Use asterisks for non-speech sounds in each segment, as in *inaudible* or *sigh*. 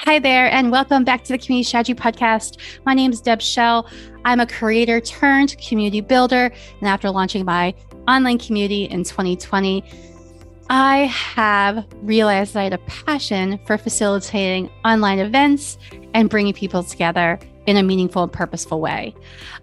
Hi there, and welcome back to the Community Strategy Podcast. My name is Deb Schell. I'm a creator turned community builder. And after launching my online community in 2020, I have realized that I had a passion for facilitating online events and bringing people together in a meaningful and purposeful way.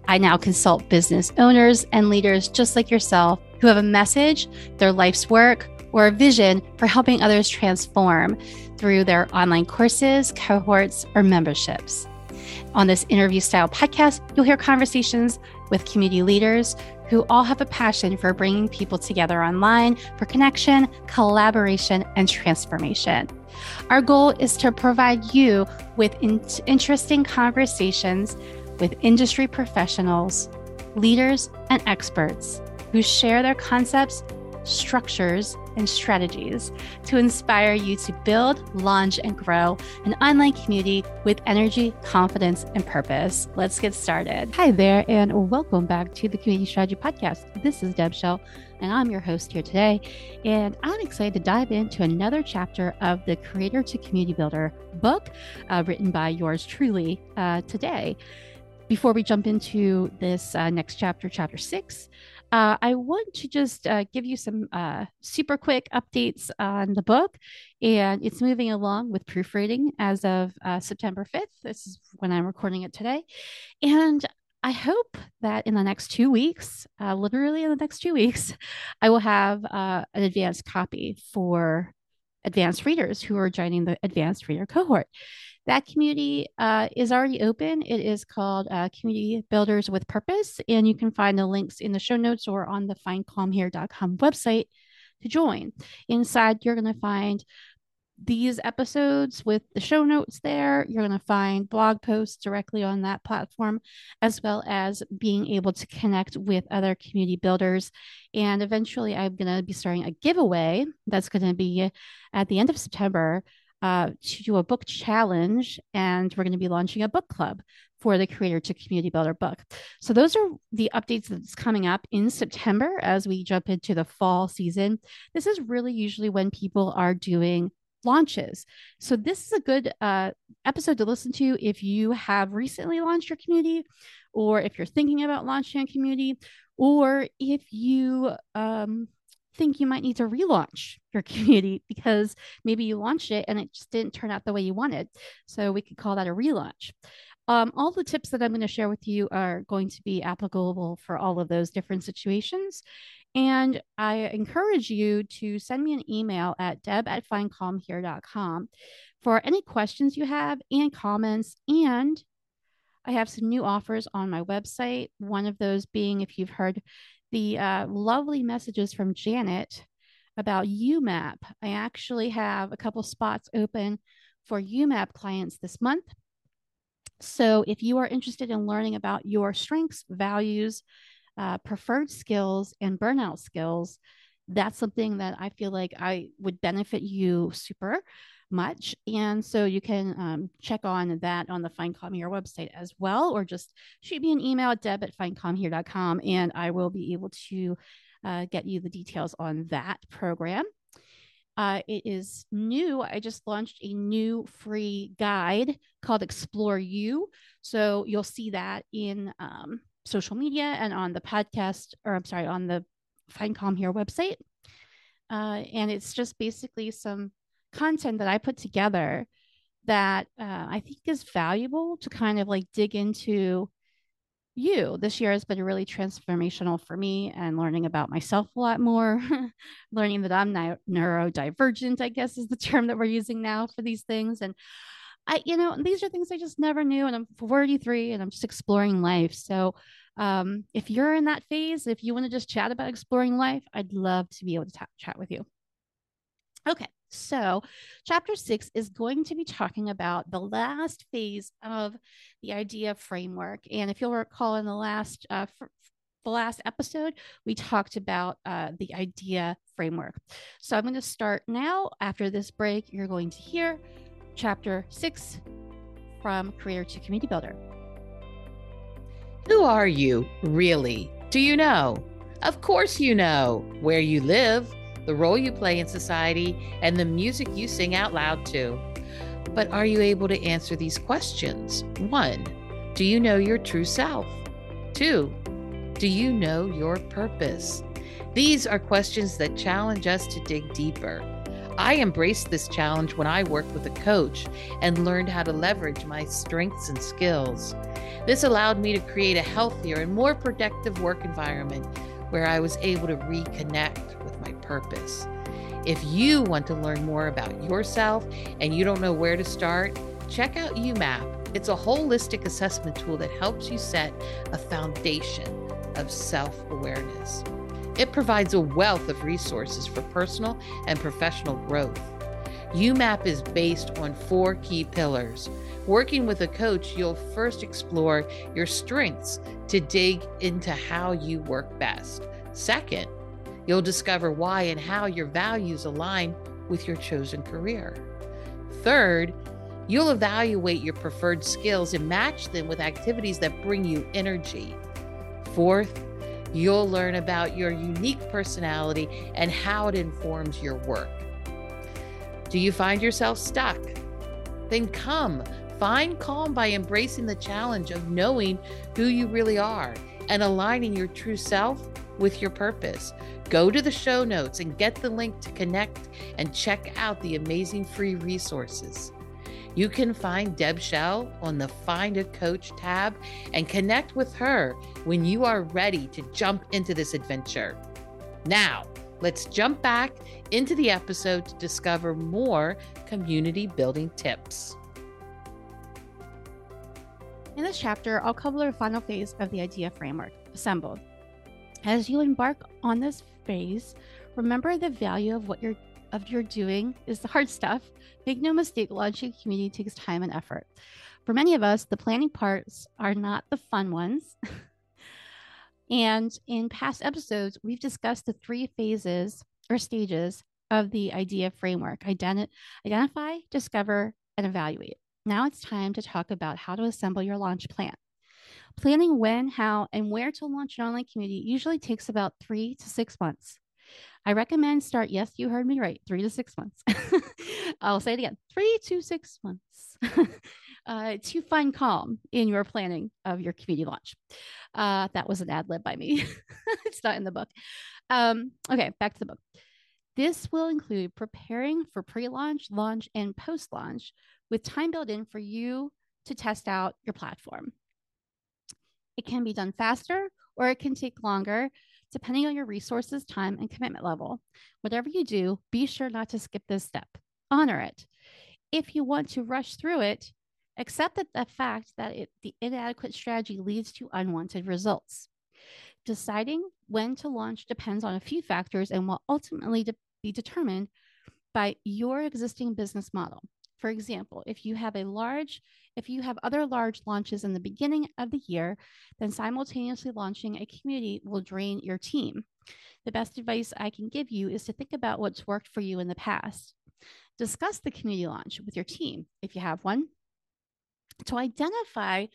I now consult business owners and leaders just like yourself who have a message, their life's work, or a vision for helping others transform through their online courses, cohorts, or memberships. On this interview style podcast, you'll hear conversations with community leaders who all have a passion for bringing people together online for connection, collaboration, and transformation. Our goal is to provide you with in- interesting conversations with industry professionals, leaders, and experts who share their concepts, structures, and strategies to inspire you to build, launch, and grow an online community with energy, confidence, and purpose. Let's get started. Hi there, and welcome back to the Community Strategy Podcast. This is Deb Schell, and I'm your host here today. And I'm excited to dive into another chapter of the Creator to Community Builder book uh, written by yours truly uh, today. Before we jump into this uh, next chapter, chapter six, uh, I want to just uh, give you some uh, super quick updates on the book. And it's moving along with proofreading as of uh, September 5th. This is when I'm recording it today. And I hope that in the next two weeks, uh, literally in the next two weeks, I will have an advanced copy for advanced readers who are joining the advanced reader cohort. That community uh, is already open. It is called uh, Community Builders with Purpose, and you can find the links in the show notes or on the findcalmhere.com website to join. Inside, you're going to find these episodes with the show notes there. You're going to find blog posts directly on that platform, as well as being able to connect with other community builders. And eventually, I'm going to be starting a giveaway that's going to be at the end of September uh, to do a book challenge, and we're going to be launching a book club for the Creator to Community Builder book. So those are the updates that's coming up in September as we jump into the fall season. This is really usually when people are doing launches. So this is a good uh, episode to listen to if you have recently launched your community, or if you're thinking about launching a community, or if you um, think you might need to relaunch your *laughs* community because maybe you launched it and it just didn't turn out the way you wanted. So we could call that a relaunch. Um, all the tips that I'm going to share with you are going to be applicable for all of those different situations. And I encourage you to send me an email at deb at findcalmhere.com for any questions you have and comments. And I have some new offers on my website. One of those being if you've heard the uh, lovely messages from Janet about YouMap. I actually have a couple spots open for YouMap clients this month. So if you are interested in learning about your strengths, values, uh, preferred skills, and burnout skills, that's something that I feel like I would benefit you super much. And so you can um, check on that on the Find Calm Here website as well, or just shoot me an email at deb at findcalmhere.com and I will be able to uh, get you the details on that program. Uh, it is new. I just launched a new free guide called Explore You. So you'll see that in um, social media and on the podcast, or I'm sorry, on the Find Here website. Uh, and it's just basically some content that I put together that uh, I think is valuable to kind of like dig into you. This year has been really transformational for me and learning about myself a lot more, *laughs* learning that I'm ni- neurodivergent, I guess is the term that we're using now for these things. And I, you know, these are things I just never knew. And I'm 43 and I'm just exploring life. So, um, if you're in that phase, if you want to just chat about exploring life, I'd love to be able to t- chat with you. Okay, so, chapter six is going to be talking about the last phase of the idea framework. And if you'll recall, in the last uh, f- the last episode, we talked about uh, the idea framework. So, I'm going to start now. After this break, you're going to hear chapter six from Creator to Community Builder. Who are you, really? Do you know? Of course, you know where you live the role you play in society, and the music you sing out loud to. But are you able to answer these questions? One, do you know your true self? Two, do you know your purpose? These are questions that challenge us to dig deeper. I embraced this challenge when I worked with a coach and learned how to leverage my strengths and skills. This allowed me to create a healthier and more productive work environment where I was able to reconnect with purpose. If you want to learn more about yourself and you don't know where to start, check out YouMap. It's a holistic assessment tool that helps you set a foundation of self awareness. It provides a wealth of resources for personal and professional growth. YouMap is based on four key pillars. Working with a coach, you'll first explore your strengths to dig into how you work best. Second, you'll discover why and how your values align with your chosen career. Third, you'll evaluate your preferred skills and match them with activities that bring you energy. Fourth, You'll learn about your unique personality and how it informs your work. Do you find yourself stuck? Then come, find calm by embracing the challenge of knowing who you really are and aligning your true self with your purpose. Go to the show notes and get the link to connect and check out the amazing free resources. You can find Deb Schell on the Find a Coach tab and connect with her when you are ready to jump into this adventure. Now, let's jump back into the episode to discover more community building tips. In this chapter, I'll cover the final phase of the idea framework, assembled. As you embark on this phase, remember the value of what you're of your doing is the hard stuff. Make no mistake, launching a community takes time and effort. For many of us, the planning parts are not the fun ones. *laughs* and in past episodes, we've discussed the three phases or stages of the idea framework Ident- identify, discover, and evaluate. Now it's time to talk about how to assemble your launch plan. Planning when, how, and where to launch an online community usually takes about three to six months. I recommend start, yes, you heard me right, three to six months. *laughs* I'll say it again three to six months *laughs* uh, to find calm in your planning of your community launch. Uh, that was an ad lib by me. *laughs* it's not in the book. Um, okay, back to the book. This will include preparing for pre launch, launch, and post launch with time built in for you to test out your platform. It can be done faster or it can take longer depending on your resources, time, and commitment level. Whatever you do, be sure not to skip this step. Honor it. If you want to rush through it, accept that the fact that it, the inadequate strategy leads to unwanted results. Deciding when to launch depends on a few factors and will ultimately de- be determined by your existing business model. For example, if you have a large, if you have other large launches in the beginning of the year, then simultaneously launching a community will drain your team. The best advice I can give you is to think about what's worked for you in the past. Discuss the community launch with your team if you have one to identify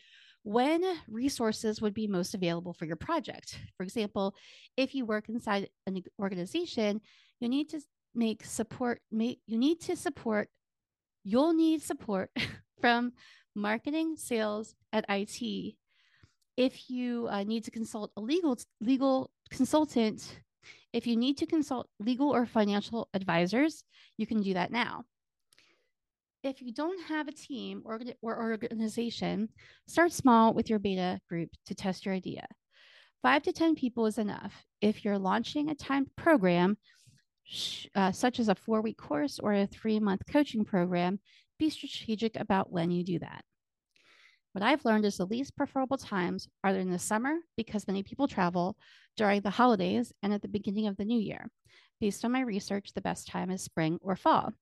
when resources would be most available for your project. For example, if you work inside an organization, you need to make support make, you need to support you'll need support *laughs* from marketing, sales, and IT. If you uh, need to consult a legal legal consultant, if you need to consult legal or financial advisors, you can do that now. If you don't have a team or, or organization, start small with your beta group to test your idea. Five to 10 people is enough. If you're launching a timed program, uh, such as a four week course or a three month coaching program, be strategic about when you do that. What I've learned is the least preferable times are in the summer because many people travel, during the holidays, and at the beginning of the new year. Based on my research, the best time is spring or fall.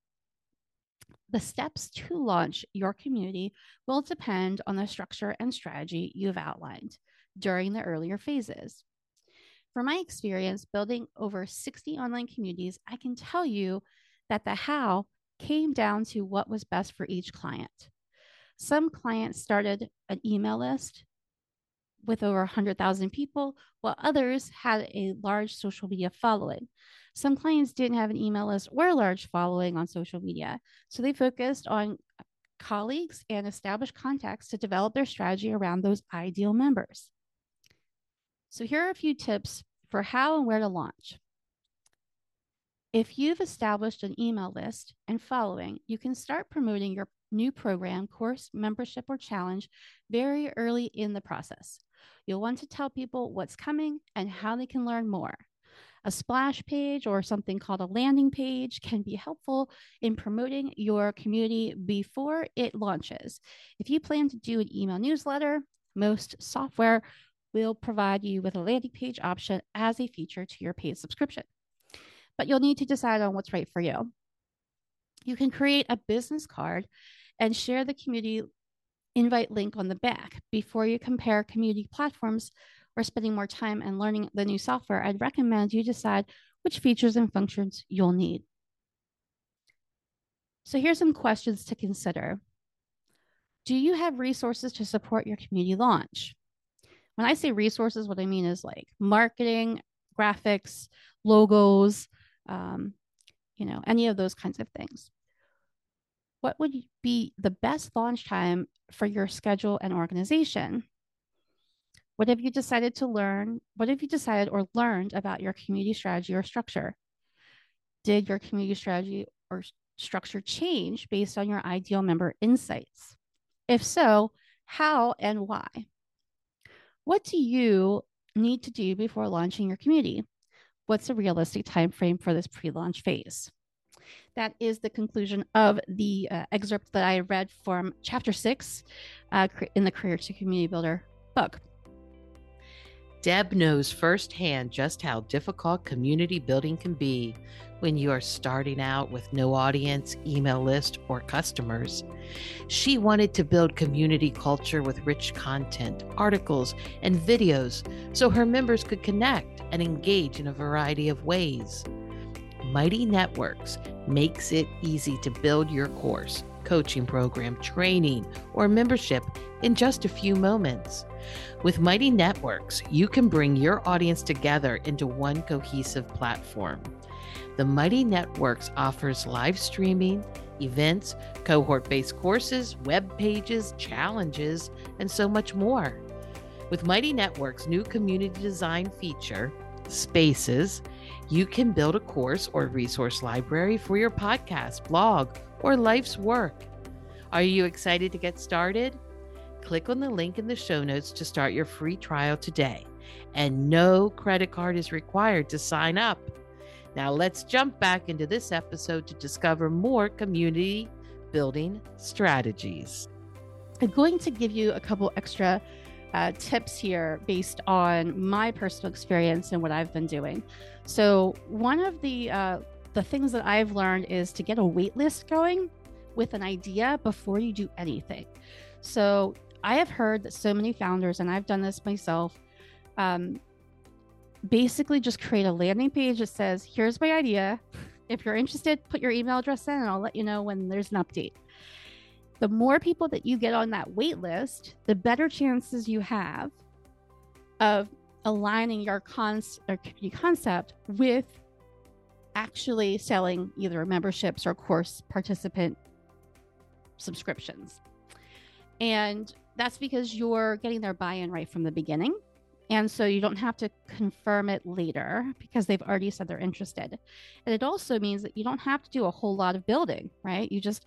The steps to launch your community will depend on the structure and strategy you've outlined during the earlier phases. From my experience building over 60 online communities, I can tell you that the how came down to what was best for each client. Some clients started an email list with over 100,000 people, while others had a large social media following. Some clients didn't have an email list or a large following on social media, so they focused on colleagues and established contacts to develop their strategy around those ideal members. So, here are a few tips for how and where to launch. If you've established an email list and following, you can start promoting your new program, course, membership, or challenge very early in the process. You'll want to tell people what's coming and how they can learn more. A splash page or something called a landing page can be helpful in promoting your community before it launches. If you plan to do an email newsletter, most software will provide you with a landing page option as a feature to your paid subscription. But you'll need to decide on what's right for you. You can create a business card and share the community invite link on the back. Before you compare community platforms or spending more time and learning the new software, I'd recommend you decide which features and functions you'll need. So here's some questions to consider. Do you have resources to support your community launch? When I say resources, what I mean is like marketing, graphics, logos, um, you know, any of those kinds of things. What would be the best launch time for your schedule and organization? What have you decided to learn? What have you decided or learned about your community strategy or structure? Did your community strategy or structure change based on your ideal member insights? If so, how and why? What do you need to do before launching your community? What's a realistic time frame for this pre-launch phase? That is the conclusion of the uh, excerpt that I read from chapter six uh, in the Creator to Community Builder book. Deb knows firsthand just how difficult community building can be when you are starting out with no audience, email list, or customers. She wanted to build community culture with rich content, articles, and videos so her members could connect and engage in a variety of ways. Mighty Networks makes it easy to build your course, coaching program, training, or membership in just a few moments. With Mighty Networks, you can bring your audience together into one cohesive platform. The Mighty Networks offers live streaming, events, cohort based courses, web pages, challenges, and so much more. With Mighty Networks' new community design feature, Spaces, you can build a course or resource library for your podcast, blog, or life's work. Are you excited to get started? click on the link in the show notes to start your free trial today. And no credit card is required to sign up. Now, let's jump back into this episode to discover more community building strategies. I'm going to give you a couple extra uh, tips here based on my personal experience and what I've been doing. So, one of the uh, the things that I've learned is to get a wait list going with an idea before you do anything. So, I have heard that so many founders, and I've done this myself, um, basically just create a landing page that says, here's my idea. If you're interested, put your email address in and I'll let you know when there's an update. The more people that you get on that wait list, the better chances you have of aligning your cons- or concept with actually selling either memberships or course participant subscriptions. And that's because you're getting their buy in right from the beginning. And so you don't have to confirm it later because they've already said they're interested. And it also means that you don't have to do a whole lot of building, right? You just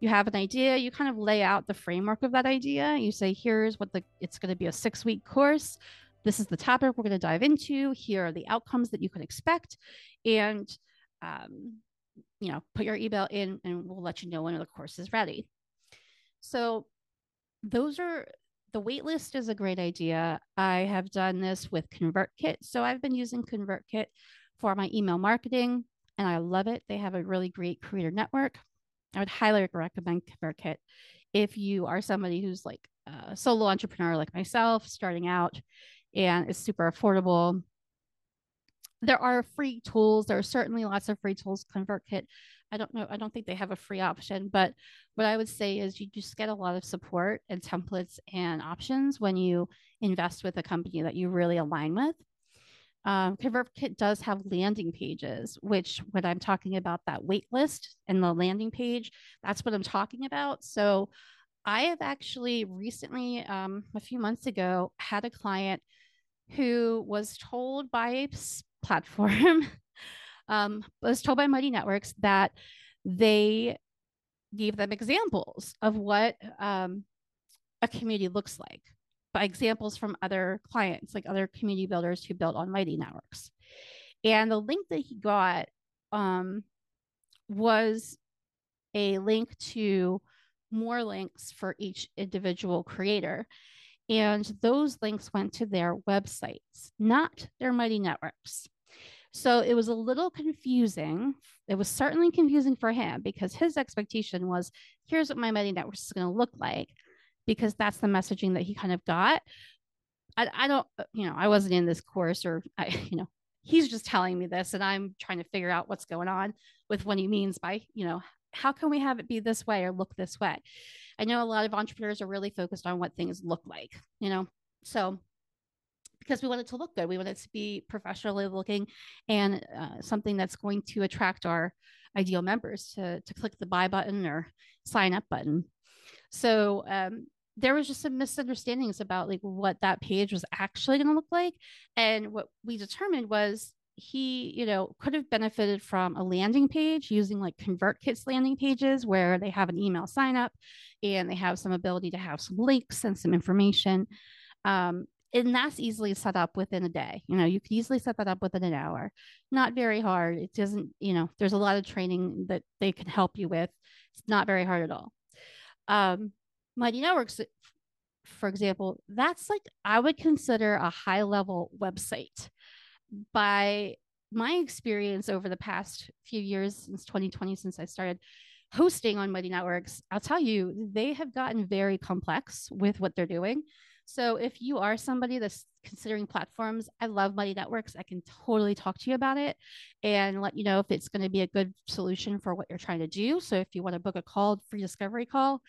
you have an idea, you kind of lay out the framework of that idea. You say, here's what the it's going to be a six week course. This is the topic we're going to dive into. Here are the outcomes that you can expect. And um, you know, put your email in and we'll let you know when the course is ready. So those are the waitlist is a great idea. I have done this with ConvertKit. So I've been using ConvertKit for my email marketing and I love it. They have a really great creator network. I would highly recommend ConvertKit if you are somebody who's like a solo entrepreneur like myself, starting out and is super affordable there are free tools. There are certainly lots of free tools. ConvertKit, I don't know, I don't think they have a free option, but what I would say is you just get a lot of support and templates and options when you invest with a company that you really align with. um, ConvertKit does have landing pages, which when I'm talking about that wait list and the landing page, that's what I'm talking about. So I have actually recently, um, a few months ago, had a client who was told by a platform, *laughs* um, was told by Mighty Networks that they gave them examples of what um, a community looks like by examples from other clients, like other community builders who built on Mighty Networks. And the link that he got um, was a link to more links for each individual creator. And those links went to their websites, not their Mighty Networks. So it was a little confusing. It was certainly confusing for him because his expectation was here's what my Mighty Network is going to look like, because that's the messaging that he kind of got. I, I don't, uh, you know, I wasn't in this course or *laughs* I, you know, he's just telling me this and I'm trying to figure out what's going on with what he means by, you know, how can we have it be this way or look this way? I know a lot of entrepreneurs are really focused on what things look like, you know. So because we want it to look good, we want it to be professionally looking and uh, something that's going to attract our ideal members to to click the buy button or sign up button. So um, there was just some misunderstandings about like what that page was actually going to look like, and what we determined was he, you know, could have benefited from a landing page using like ConvertKit's landing pages where they have an email sign up and they have some ability to have some links and some information. Um, and that's easily set up within a day. You know, you could easily set that up within an hour. Not very hard. It doesn't, you know, there's a lot of training that they can help you with. It's not very hard at all. Um, Mighty Networks, for example, that's like I would consider a high level website by my experience over the past few years since 2020, since I started hosting on Mighty Networks, I'll tell you, they have gotten very complex with what they're doing. So if you are somebody that's considering platforms, I love Mighty Networks. I can totally talk to you about it and let you know if it's going to be a good solution for what you're trying to do. So if you want to book a call, free discovery call,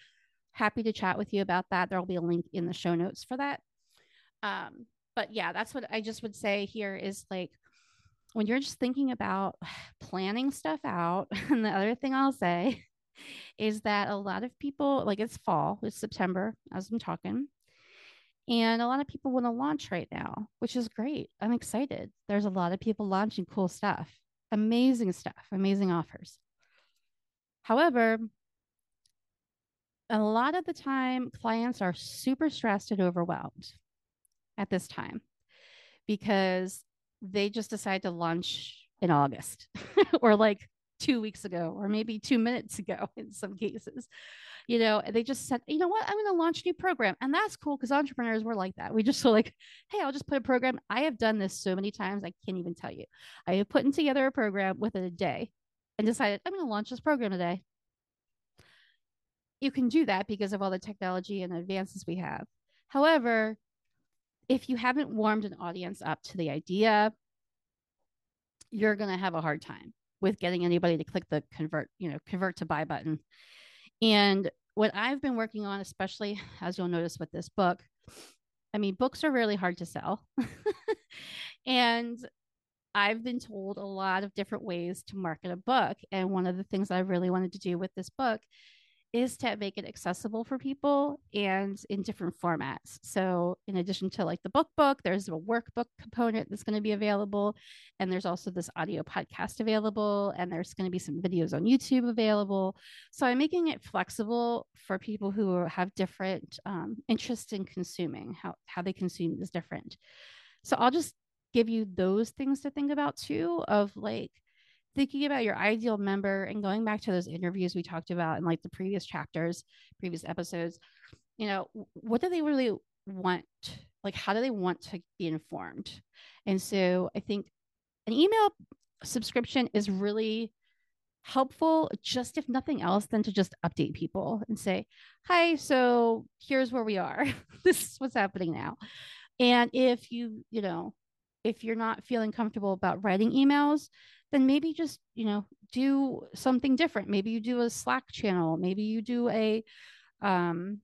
happy to chat with you about that. There'll be a link in the show notes for that. Um, but yeah, that's what I just would say here is like when you're just thinking about *sighs* planning stuff out, *laughs* and the other thing I'll say *laughs* is that a lot of people, like it's fall, it's September as I'm talking, and a lot of people want to launch right now, which is great. I'm excited. There's a lot of people launching cool stuff, amazing stuff, amazing offers. However, a lot of the time, clients are super stressed and overwhelmed at this time because they just decide to launch in August *laughs* or like two weeks ago or maybe two minutes ago in some cases. You know, they just said, you know what, I'm going to launch a new program. And that's cool because entrepreneurs were like that. We just *laughs* were like, hey, I'll just put a program. I have done this so many times, I can't even tell you. I have put together a program within a day and decided I'm going to launch this program today. You can do that because of all the technology and advances we have. However, if you haven't warmed an audience up to the idea, you're going to have a hard time with getting anybody to click the convert, you know, convert to buy button. And what I've been working on, especially *sighs* as you'll notice with this book, I mean, books are really hard to sell. *laughs* and I've been told a lot of different ways to market a book. And one of the things I really wanted to do with this book is to make it accessible for people and in different formats. So, in addition to like the book book, there's a workbook component that's going to be available, and there's also this audio podcast available, and there's going to be some videos on YouTube available. So, I'm making it flexible for people who have different um, interests in consuming. How how they consume is different. So, I'll just give you those things to think about too. Of like thinking about your ideal member and going back to those interviews we talked about in like the previous chapters, previous episodes, you know, what do they really want? Like, how do they want to be informed? And so I think an email subscription is really helpful, just if nothing else, than to just update people and say, Hi, so here's where we are. *laughs* this is what's happening now. And if you, you know, if you're not feeling comfortable about writing emails, then maybe just, you know, do something different. Maybe you do a Slack channel, maybe you do a um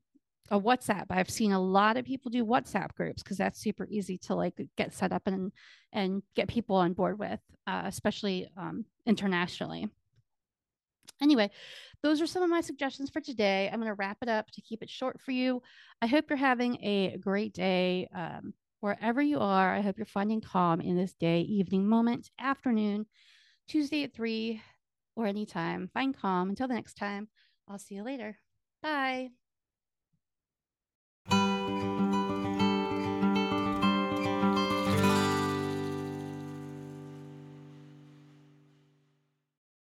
a WhatsApp. I've seen a lot of people do WhatsApp groups because that's super easy to like get set up and and get people on board with, uh, especially um, internationally. Anyway, those are some of my suggestions for today. I'm going to wrap it up to keep it short for you. I hope you're having a great day um, wherever you are. I hope you're finding calm in this day, evening moment, afternoon, Tuesday at three, or anytime. Find calm. Until the next time, I'll see you later. Bye.